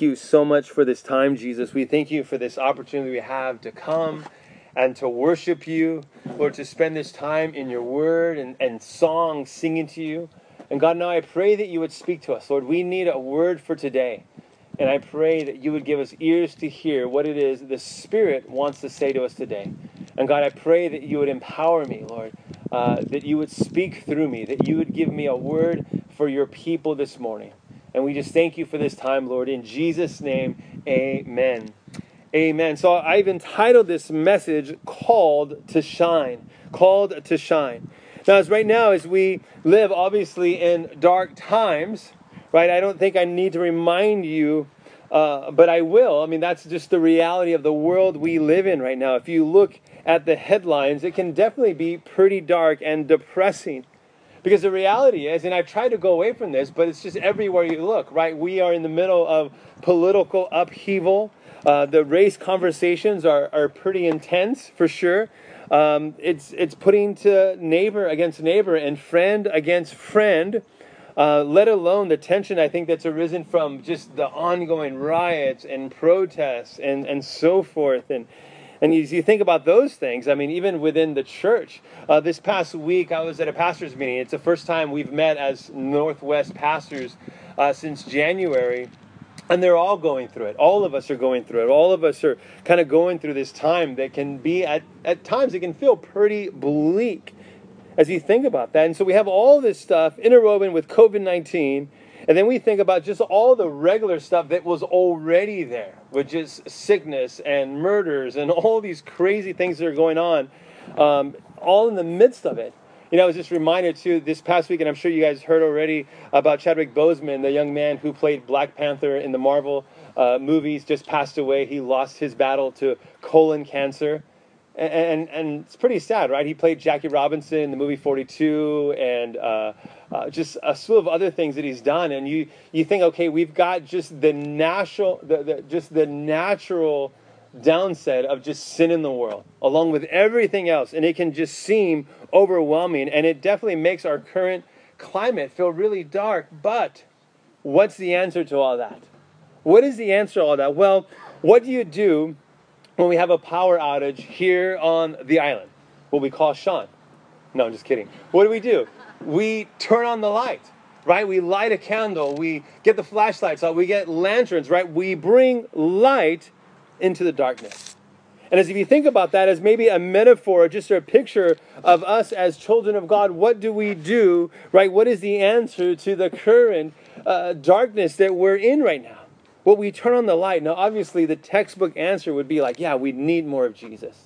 you so much for this time, Jesus. We thank you for this opportunity we have to come and to worship you, Lord, to spend this time in your word and, and song singing to you. And God, now I pray that you would speak to us. Lord, we need a word for today. And I pray that you would give us ears to hear what it is the Spirit wants to say to us today. And God, I pray that you would empower me, Lord, uh, that you would speak through me, that you would give me a word for your people this morning. And we just thank you for this time, Lord. In Jesus' name, amen. Amen. So I've entitled this message Called to Shine. Called to Shine. Now, as right now, as we live obviously in dark times, right, I don't think I need to remind you, uh, but I will. I mean, that's just the reality of the world we live in right now. If you look at the headlines, it can definitely be pretty dark and depressing. Because the reality is, and I've tried to go away from this, but it's just everywhere you look, right? We are in the middle of political upheaval. Uh, the race conversations are, are pretty intense for sure. Um, it's, it's putting to neighbor against neighbor and friend against friend, uh, let alone the tension I think that's arisen from just the ongoing riots and protests and, and so forth. And, and as you think about those things, I mean, even within the church, uh, this past week I was at a pastor's meeting. It's the first time we've met as Northwest pastors uh, since January. And they're all going through it. All of us are going through it. All of us are kind of going through this time that can be, at, at times, it can feel pretty bleak as you think about that. And so we have all this stuff interwoven with COVID 19 and then we think about just all the regular stuff that was already there, which is sickness and murders and all these crazy things that are going on, um, all in the midst of it. You know, I was just reminded too this past week, and I'm sure you guys heard already about Chadwick Boseman, the young man who played Black Panther in the Marvel uh, movies, just passed away. He lost his battle to colon cancer and, and, and it's pretty sad, right? He played Jackie Robinson in the movie 42, and uh, uh, just a slew of other things that he's done. And you you think, okay, we've got just the natural, the, the, just the natural downside of just sin in the world, along with everything else, and it can just seem overwhelming, and it definitely makes our current climate feel really dark. But what's the answer to all that? What is the answer to all that? Well, what do you do? when we have a power outage here on the island, what we call Sean. No, I'm just kidding. What do we do? We turn on the light, right? We light a candle, we get the flashlights out, we get lanterns, right? We bring light into the darkness. And as if you think about that as maybe a metaphor, or just a picture of us as children of God, what do we do, right? What is the answer to the current uh, darkness that we're in right now? Well, we turn on the light. Now, obviously, the textbook answer would be like, yeah, we need more of Jesus.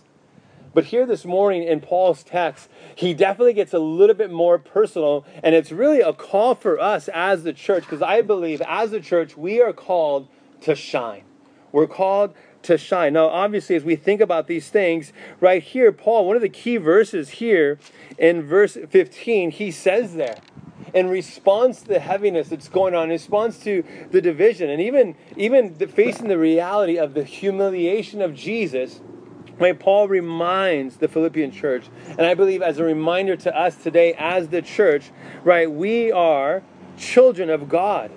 But here this morning in Paul's text, he definitely gets a little bit more personal, and it's really a call for us as the church, because I believe as the church, we are called to shine. We're called to shine. Now, obviously, as we think about these things, right here, Paul, one of the key verses here in verse 15, he says there, in response to the heaviness that's going on, in response to the division, and even even the, facing the reality of the humiliation of Jesus, right? Paul reminds the Philippian church, and I believe as a reminder to us today as the church, right? We are children of God,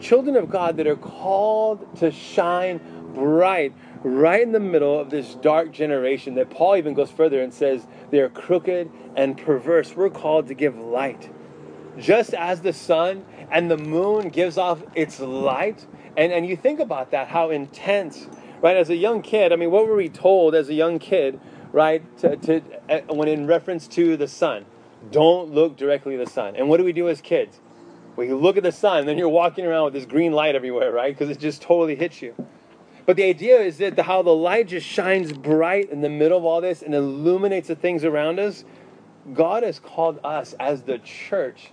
children of God that are called to shine bright right in the middle of this dark generation that Paul even goes further and says they're crooked and perverse. We're called to give light just as the sun and the moon gives off its light. And, and you think about that, how intense, right? As a young kid, I mean, what were we told as a young kid, right? To, to, uh, when in reference to the sun, don't look directly at the sun. And what do we do as kids? We look at the sun, and then you're walking around with this green light everywhere, right? Because it just totally hits you. But the idea is that the, how the light just shines bright in the middle of all this and illuminates the things around us. God has called us as the church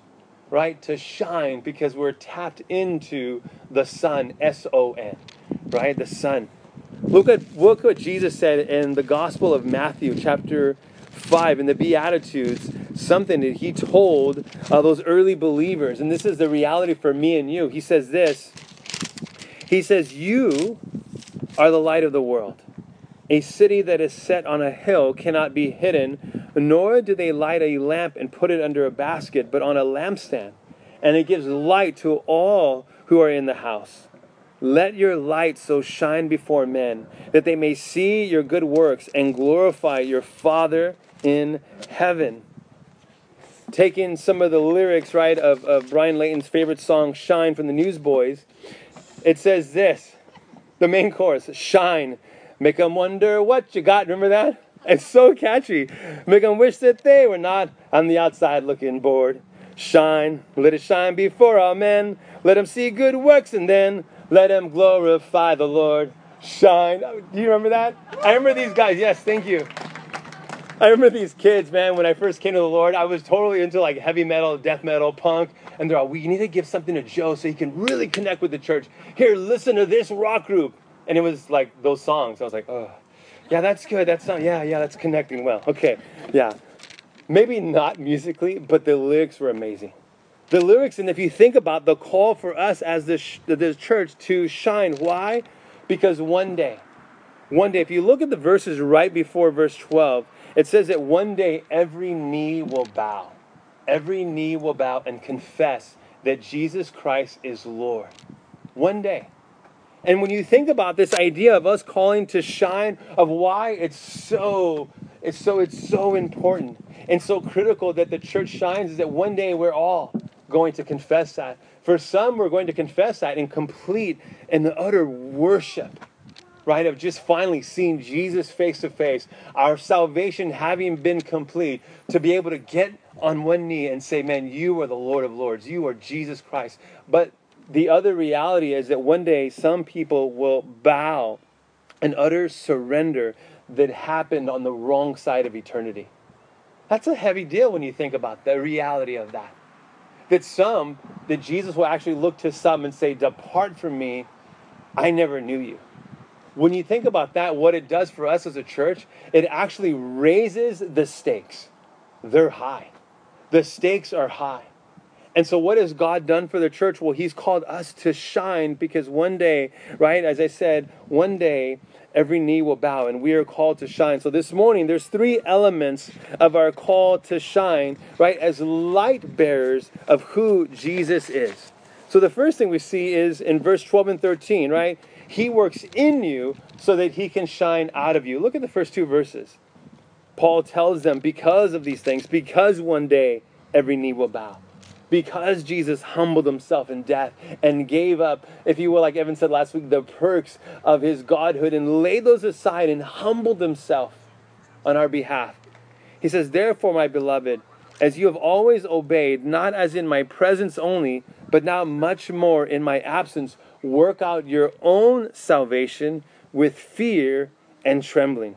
right, to shine because we're tapped into the sun, S O N, right? The sun. Look at look what Jesus said in the Gospel of Matthew, chapter 5, in the Beatitudes, something that he told uh, those early believers. And this is the reality for me and you. He says this He says, You are the light of the world. A city that is set on a hill cannot be hidden, nor do they light a lamp and put it under a basket, but on a lampstand. And it gives light to all who are in the house. Let your light so shine before men that they may see your good works and glorify your Father in heaven. Taking some of the lyrics, right, of, of Brian Layton's favorite song, Shine, from the Newsboys, it says this the main chorus Shine, make them wonder what you got. Remember that? It's so catchy. Make them wish that they were not on the outside looking bored. Shine, let it shine before all men. Let them see good works and then let them glorify the Lord. Shine. Oh, do you remember that? I remember these guys. Yes, thank you. I remember these kids, man, when I first came to the Lord, I was totally into like heavy metal, death metal, punk, and they're all, we need to give something to Joe so he can really connect with the church. Here, listen to this rock group. And it was like those songs. I was like, oh, yeah, that's good. That's not, yeah, yeah, that's connecting well. Okay, yeah. Maybe not musically, but the lyrics were amazing. The lyrics, and if you think about the call for us as this, this church to shine, why? Because one day, one day, if you look at the verses right before verse 12, it says that one day every knee will bow. Every knee will bow and confess that Jesus Christ is Lord. One day. And when you think about this idea of us calling to shine, of why it's so, it's so, it's so important and so critical that the church shines, is that one day we're all going to confess that. For some, we're going to confess that in complete and utter worship right, of just finally seeing Jesus face to face, our salvation having been complete, to be able to get on one knee and say, Man, you are the Lord of Lords, you are Jesus Christ. But the other reality is that one day some people will bow and utter surrender that happened on the wrong side of eternity. That's a heavy deal when you think about the reality of that. That some, that Jesus will actually look to some and say, Depart from me, I never knew you when you think about that, what it does for us as a church, it actually raises the stakes. They're high. The stakes are high. And so, what has God done for the church? Well, He's called us to shine because one day, right, as I said, one day every knee will bow and we are called to shine. So, this morning, there's three elements of our call to shine, right, as light bearers of who Jesus is. So, the first thing we see is in verse 12 and 13, right? He works in you so that he can shine out of you. Look at the first two verses. Paul tells them, because of these things, because one day every knee will bow, because Jesus humbled himself in death and gave up, if you will, like Evan said last week, the perks of his godhood and laid those aside and humbled himself on our behalf. He says, Therefore, my beloved, as you have always obeyed, not as in my presence only, but now much more in my absence, work out your own salvation with fear and trembling.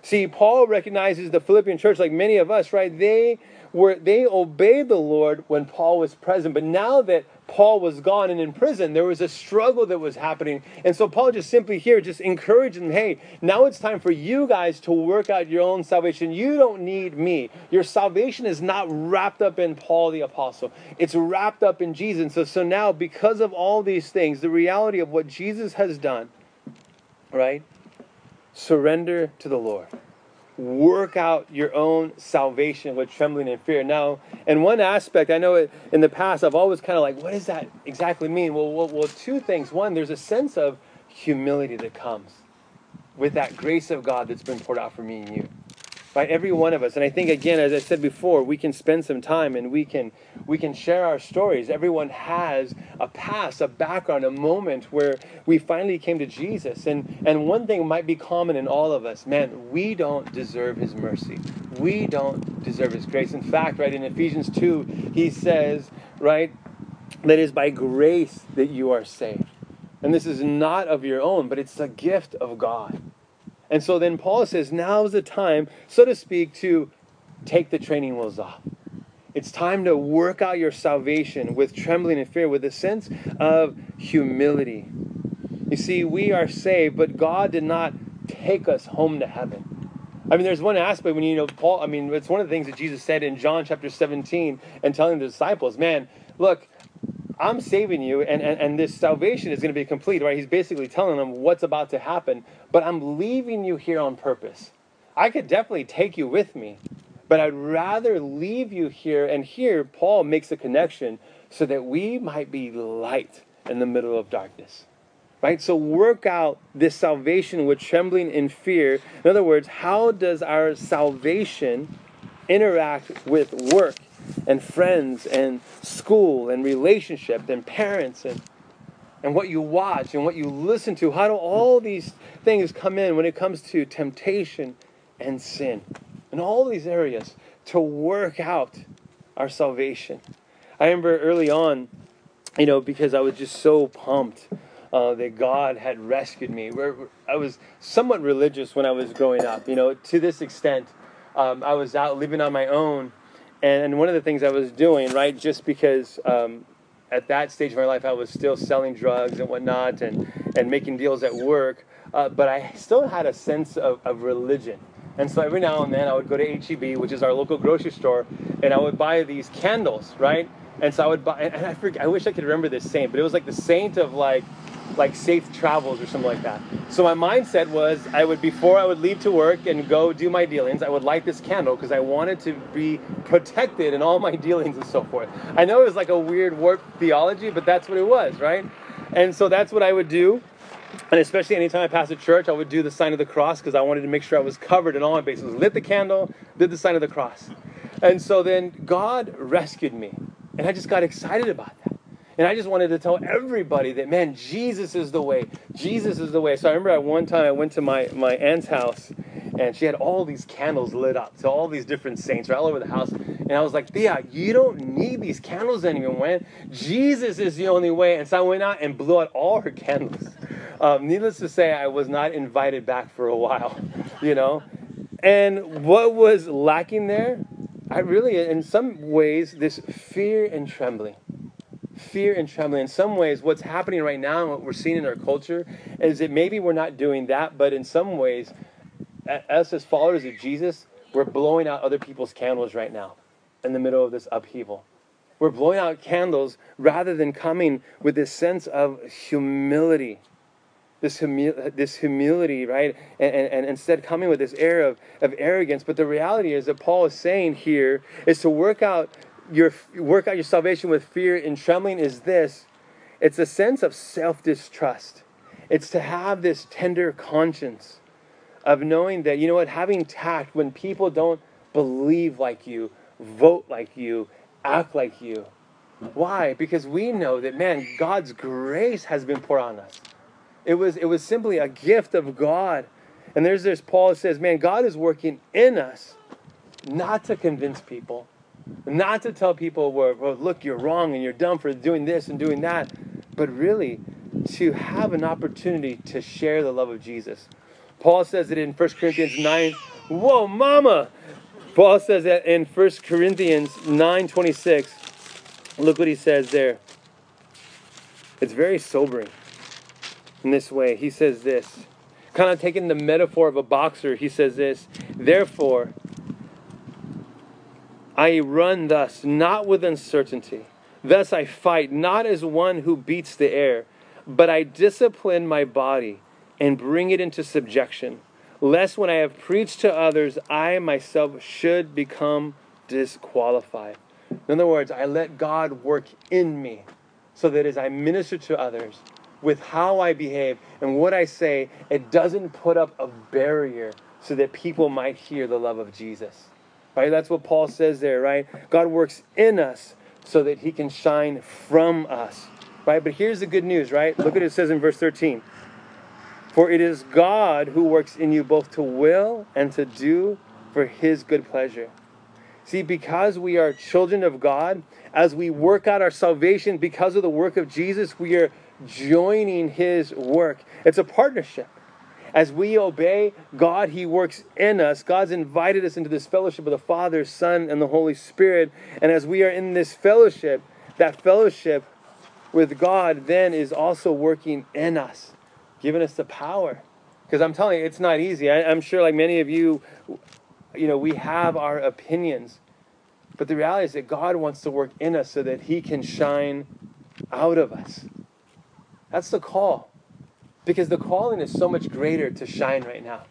See, Paul recognizes the Philippian church, like many of us, right? They were they obeyed the Lord when Paul was present, but now that Paul was gone and in prison, there was a struggle that was happening. And so Paul just simply here just encouraged them, hey, now it's time for you guys to work out your own salvation. You don't need me. Your salvation is not wrapped up in Paul the apostle. It's wrapped up in Jesus. So, so now because of all these things, the reality of what Jesus has done, right? Surrender to the Lord work out your own salvation with trembling and fear. Now, in one aspect, I know it, in the past I've always kind of like, what does that exactly mean? Well, well, well, two things. One, there's a sense of humility that comes with that grace of God that's been poured out for me and you by every one of us. And i think again as i said before we can spend some time and we can we can share our stories. Everyone has a past a background a moment where we finally came to jesus. And and one thing might be common in all of us man we don't deserve his mercy. We don't deserve his grace. In fact right in ephesians 2 he says right that is by grace that you are saved. And this is not of your own but it's a gift of god and so then Paul says, now is the time, so to speak, to take the training wheels off. It's time to work out your salvation with trembling and fear, with a sense of humility. You see, we are saved, but God did not take us home to heaven. I mean, there's one aspect when you know Paul, I mean, it's one of the things that Jesus said in John chapter 17 and telling the disciples, man, look, I'm saving you, and, and, and this salvation is going to be complete, right? He's basically telling them what's about to happen, but I'm leaving you here on purpose. I could definitely take you with me, but I'd rather leave you here. And here, Paul makes a connection so that we might be light in the middle of darkness. Right? So work out this salvation with trembling and fear. In other words, how does our salvation interact with work and friends and school and relationship and parents and and what you watch and what you listen to? How do all these things come in when it comes to temptation and sin? In all these areas to work out our salvation. I remember early on, you know, because I was just so pumped uh, that God had rescued me. Where I was somewhat religious when I was growing up, you know, to this extent. Um, I was out living on my own, and one of the things I was doing, right, just because um, at that stage of my life I was still selling drugs and whatnot, and and making deals at work, uh, but I still had a sense of, of religion. And so every now and then I would go to HEB, which is our local grocery store, and I would buy these candles, right? And so I would buy, and I forget, I wish I could remember this saint, but it was like the saint of like like safe travels or something like that. So my mindset was I would before I would leave to work and go do my dealings, I would light this candle because I wanted to be protected in all my dealings and so forth. I know it was like a weird warped theology, but that's what it was, right? And so that's what I would do. And especially anytime I passed a church, I would do the sign of the cross because I wanted to make sure I was covered in all my bases. Lit the candle, did the sign of the cross. And so then God rescued me. And I just got excited about that. And I just wanted to tell everybody that, man, Jesus is the way. Jesus is the way. So I remember at one time I went to my, my aunt's house and she had all these candles lit up. So all these different saints are all over the house. And I was like, Thea, you don't need these candles anymore, man. Jesus is the only way. And so I went out and blew out all her candles. Um, needless to say, I was not invited back for a while, you know. And what was lacking there? I really, in some ways, this fear and trembling fear and trembling. In some ways, what's happening right now and what we're seeing in our culture is that maybe we're not doing that, but in some ways, us as followers of Jesus, we're blowing out other people's candles right now in the middle of this upheaval. We're blowing out candles rather than coming with this sense of humility. This, this humility, right? And, and, and instead coming with this air of, of arrogance. But the reality is that Paul is saying here is to work out your work out your salvation with fear and trembling is this. It's a sense of self-distrust. It's to have this tender conscience of knowing that you know what having tact when people don't believe like you vote like you act like you. Why? Because we know that man god's grace has been poured on us. It was it was simply a gift of god. And there's this paul says man god is working in us not to convince people not to tell people, well, well, look, you're wrong and you're dumb for doing this and doing that, but really to have an opportunity to share the love of Jesus. Paul says it in 1 Corinthians 9. Whoa, mama! Paul says that in 1 Corinthians 9 26. Look what he says there. It's very sobering in this way. He says this, kind of taking the metaphor of a boxer, he says this, therefore, I run thus, not with uncertainty. Thus I fight, not as one who beats the air, but I discipline my body and bring it into subjection, lest when I have preached to others, I myself should become disqualified. In other words, I let God work in me so that as I minister to others, with how I behave and what I say, it doesn't put up a barrier so that people might hear the love of Jesus. Right? That's what Paul says there, right? God works in us so that he can shine from us. Right? But here's the good news, right? Look at it says in verse 13. For it is God who works in you both to will and to do for his good pleasure. See, because we are children of God, as we work out our salvation because of the work of Jesus, we are joining his work. It's a partnership. As we obey God, He works in us. God's invited us into this fellowship of the Father, Son, and the Holy Spirit. And as we are in this fellowship, that fellowship with God then is also working in us, giving us the power. Because I'm telling you, it's not easy. I, I'm sure, like many of you, you know, we have our opinions. But the reality is that God wants to work in us so that He can shine out of us. That's the call. Because the calling is so much greater to shine right now.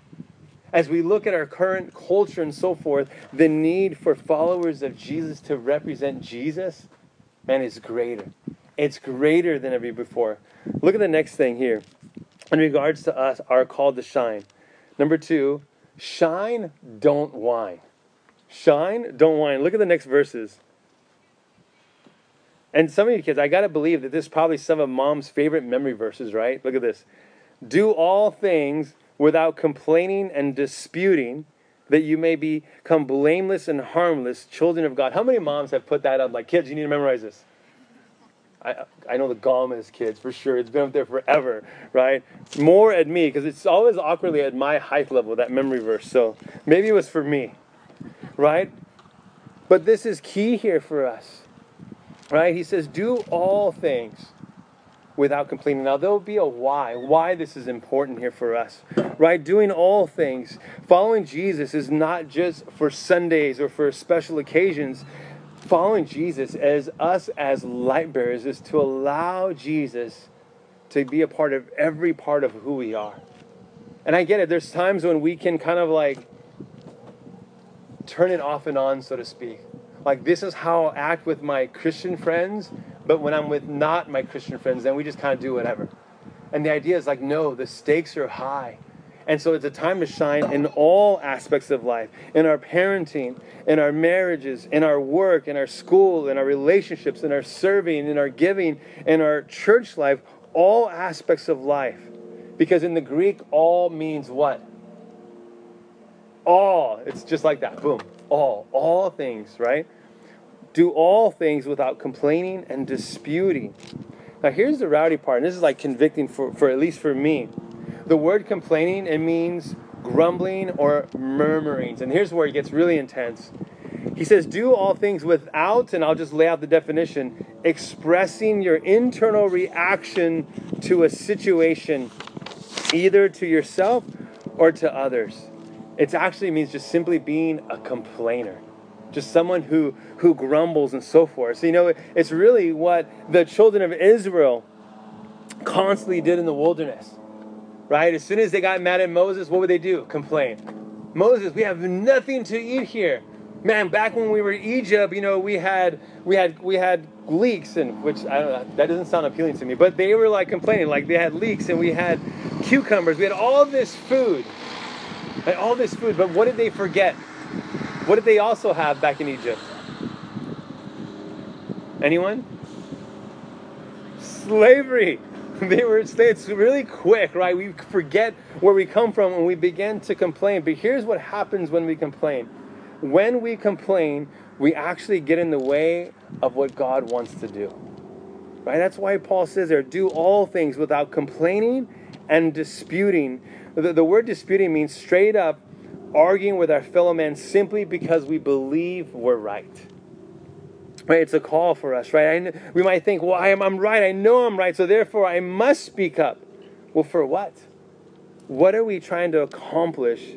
As we look at our current culture and so forth, the need for followers of Jesus to represent Jesus, man, is greater. It's greater than ever before. Look at the next thing here. in regards to us, are called to shine. Number two, shine, don't whine. Shine, don't whine. Look at the next verses. And some of you kids, I got to believe that this is probably some of mom's favorite memory verses, right? Look at this. Do all things without complaining and disputing, that you may become blameless and harmless, children of God. How many moms have put that up? Like, kids, you need to memorize this. I, I know the Gomez kids for sure. It's been up there forever, right? More at me because it's always awkwardly at my height level that memory verse. So maybe it was for me, right? But this is key here for us, right? He says, "Do all things." without complaining. Now, there'll be a why, why this is important here for us, right? Doing all things. Following Jesus is not just for Sundays or for special occasions, following Jesus as us as light bearers is to allow Jesus to be a part of every part of who we are. And I get it. There's times when we can kind of like turn it off and on, so to speak. Like this is how I act with my Christian friends, but when I'm with not my Christian friends, then we just kind of do whatever. And the idea is like, no, the stakes are high. And so it's a time to shine in all aspects of life in our parenting, in our marriages, in our work, in our school, in our relationships, in our serving, in our giving, in our church life, all aspects of life. Because in the Greek, all means what? All. It's just like that. Boom. All. All things, right? Do all things without complaining and disputing. Now, here's the rowdy part, and this is like convicting for, for at least for me. The word complaining, it means grumbling or murmurings. And here's where it gets really intense. He says, Do all things without, and I'll just lay out the definition, expressing your internal reaction to a situation, either to yourself or to others. It actually means just simply being a complainer, just someone who, who grumbles and so forth. So, you know, it's really what the children of Israel constantly did in the wilderness right? As soon as they got mad at Moses, what would they do? Complain. Moses, we have nothing to eat here. Man, back when we were in Egypt, you know, we had we had we had leeks and which I don't know, that doesn't sound appealing to me, but they were like complaining, like they had leeks and we had cucumbers, we had all this food. All this food, but what did they forget? What did they also have back in Egypt? Anyone? Slavery. they were it's really quick, right? We forget where we come from and we begin to complain. But here's what happens when we complain. When we complain, we actually get in the way of what God wants to do. Right? That's why Paul says there, do all things without complaining and disputing. The, the word disputing means straight up arguing with our fellow man simply because we believe we're right. Right? It's a call for us, right? I, we might think, well, I am, I'm right. I know I'm right, so therefore I must speak up. Well, for what? What are we trying to accomplish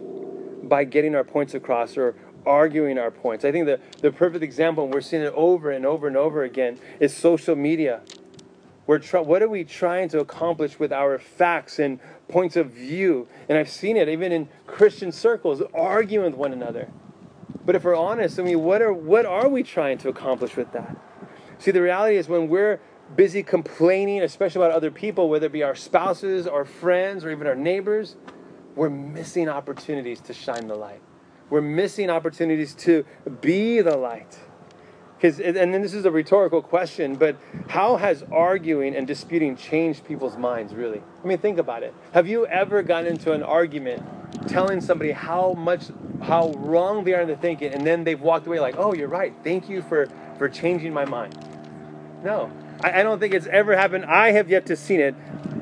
by getting our points across or arguing our points? I think the, the perfect example, and we're seeing it over and over and over again, is social media. We're what are we trying to accomplish with our facts and points of view? And I've seen it even in Christian circles, arguing with one another. But if we're honest, I mean, what are what are we trying to accomplish with that? See, the reality is when we're busy complaining, especially about other people, whether it be our spouses, our friends, or even our neighbors, we're missing opportunities to shine the light. We're missing opportunities to be the light. Because, and then this is a rhetorical question, but how has arguing and disputing changed people's minds, really? I mean, think about it. Have you ever gotten into an argument telling somebody how much, how wrong they are in their thinking, and then they've walked away like, oh, you're right. Thank you for, for changing my mind. No, I, I don't think it's ever happened. I have yet to seen it.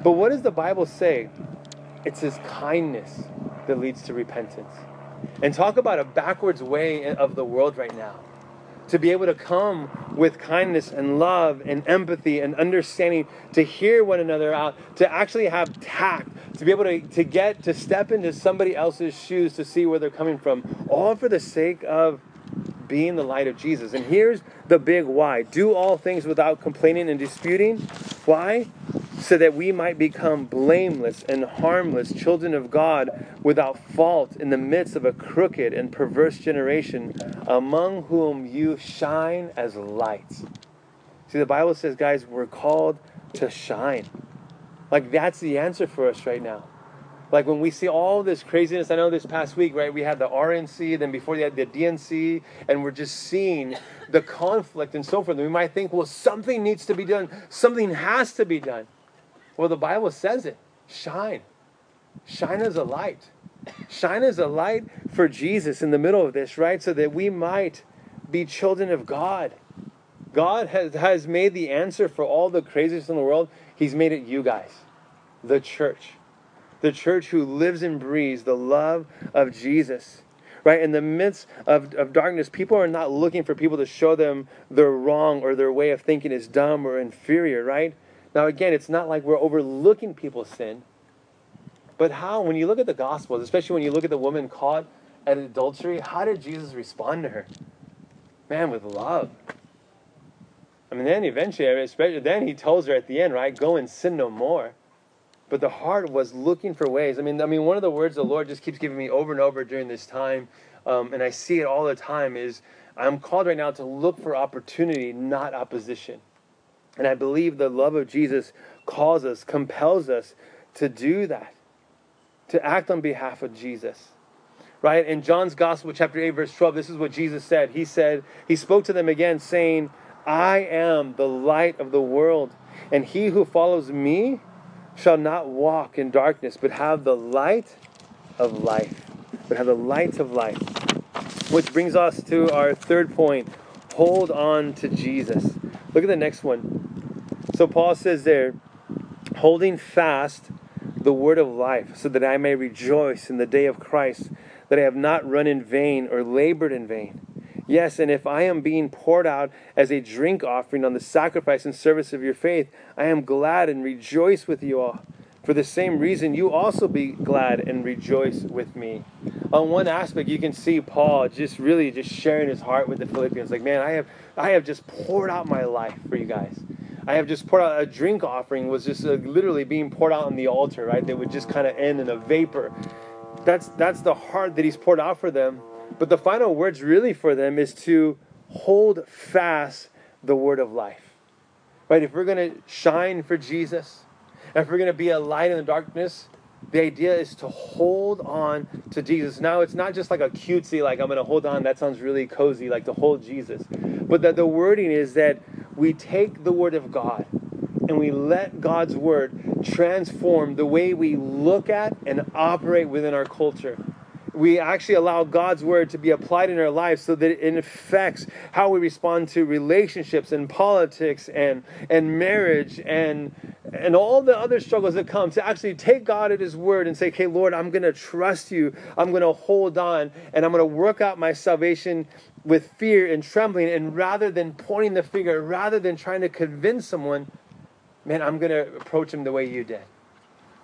But what does the Bible say? It's His kindness that leads to repentance. And talk about a backwards way of the world right now to be able to come with kindness and love and empathy and understanding, to hear one another out, to actually have tact, to be able to, to get to step into somebody else's shoes to see where they're coming from, all for the sake of being the light of Jesus. And here's the big why do all things without complaining and disputing. Why? So that we might become blameless and harmless children of God without fault in the midst of a crooked and perverse generation, among whom you shine as lights. See, the Bible says, guys, we're called to shine. Like that's the answer for us right now. Like when we see all this craziness, I know this past week, right? We had the RNC, then before had the DNC, and we're just seeing the conflict and so forth. We might think, well, something needs to be done. Something has to be done. Well, the Bible says it. Shine. Shine as a light. Shine as a light for Jesus in the middle of this, right? So that we might be children of God. God has, has made the answer for all the craziness in the world. He's made it you guys, the church the church who lives and breathes the love of Jesus. Right? In the midst of, of darkness, people are not looking for people to show them they're wrong or their way of thinking is dumb or inferior, right? Now, again, it's not like we're overlooking people's sin. But how, when you look at the Gospels, especially when you look at the woman caught at adultery, how did Jesus respond to her? Man, with love. I mean, then eventually, especially then he tells her at the end, right? Go and sin no more but the heart was looking for ways. I mean, I mean, one of the words the Lord just keeps giving me over and over during this time, um, and I see it all the time, is I'm called right now to look for opportunity, not opposition. And I believe the love of Jesus calls us, compels us to do that, to act on behalf of Jesus. Right? In John's Gospel, chapter 8, verse 12, this is what Jesus said. He said, He spoke to them again, saying, I am the light of the world, and he who follows me shall not walk in darkness, but have the light of life. But have the light of life. Which brings us to our third point hold on to Jesus. Look at the next one. So Paul says there, holding fast the word of life, so that I may rejoice in the day of Christ, that I have not run in vain or labored in vain. Yes, and if I am being poured out as a drink offering on the sacrifice and service of your faith, I am glad and rejoice with you all. For the same reason, you also be glad and rejoice with me. On one aspect, you can see Paul just really just sharing his heart with the Philippians. Like, man, I have, I have just poured out my life for you guys. I have just poured out a drink offering was just uh, literally being poured out on the altar, right? They would just kind of end in a vapor. That's that's the heart that he's poured out for them but the final words really for them is to hold fast the word of life. Right? If we're going to shine for Jesus, if we're going to be a light in the darkness, the idea is to hold on to Jesus. Now, it's not just like a cutesy, like I'm going to hold on. That sounds really cozy, like to hold Jesus. But that the wording is that we take the word of God and we let God's word transform the way we look at and operate within our culture we actually allow God's word to be applied in our lives so that it affects how we respond to relationships and politics and, and marriage and, and all the other struggles that come. To actually take God at His word and say, okay, Lord, I'm going to trust you. I'm going to hold on and I'm going to work out my salvation with fear and trembling. And rather than pointing the finger, rather than trying to convince someone, man, I'm going to approach him the way you did,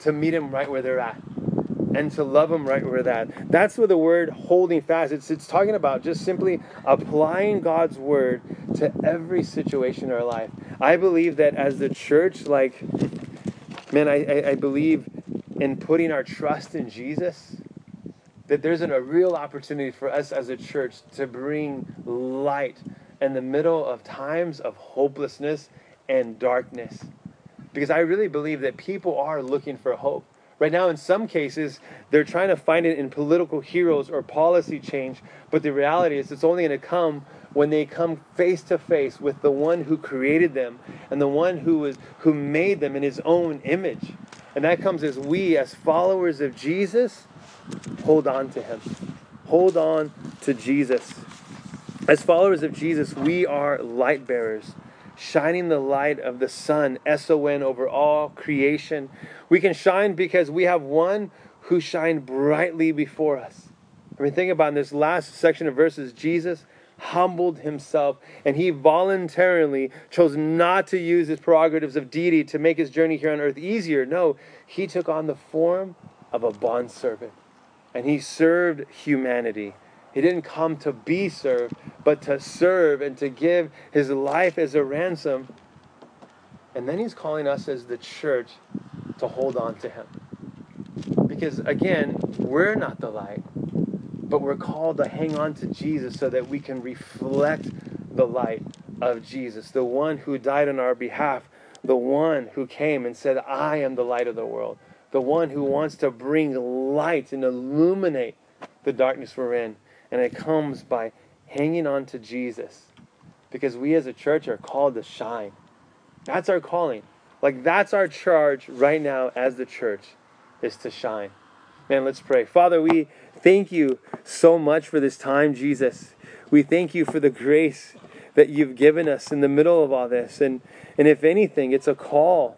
to meet him right where they're at and to love them right where that. That's what the word holding fast. It's it's talking about just simply applying God's word to every situation in our life. I believe that as the church, like man, I, I, I believe in putting our trust in Jesus. That there's an, a real opportunity for us as a church to bring light in the middle of times of hopelessness and darkness. Because I really believe that people are looking for hope. Right now, in some cases, they're trying to find it in political heroes or policy change, but the reality is it's only going to come when they come face to face with the one who created them and the one who was who made them in his own image. And that comes as we as followers of Jesus hold on to him. Hold on to Jesus. As followers of Jesus, we are light bearers shining the light of the sun, S O N, over all creation. We can shine because we have one who shined brightly before us. I mean, think about in this last section of verses, Jesus humbled himself and he voluntarily chose not to use his prerogatives of deity to make his journey here on earth easier. No, he took on the form of a bondservant and he served humanity. He didn't come to be served, but to serve and to give his life as a ransom. And then he's calling us as the church to hold on to him. Because again, we're not the light, but we're called to hang on to Jesus so that we can reflect the light of Jesus, the one who died on our behalf, the one who came and said, I am the light of the world, the one who wants to bring light and illuminate the darkness we're in. And it comes by hanging on to Jesus. Because we as a church are called to shine. That's our calling. Like, that's our charge right now as the church, is to shine. Man, let's pray. Father, we thank you so much for this time, Jesus. We thank you for the grace that you've given us in the middle of all this. And, and if anything, it's a call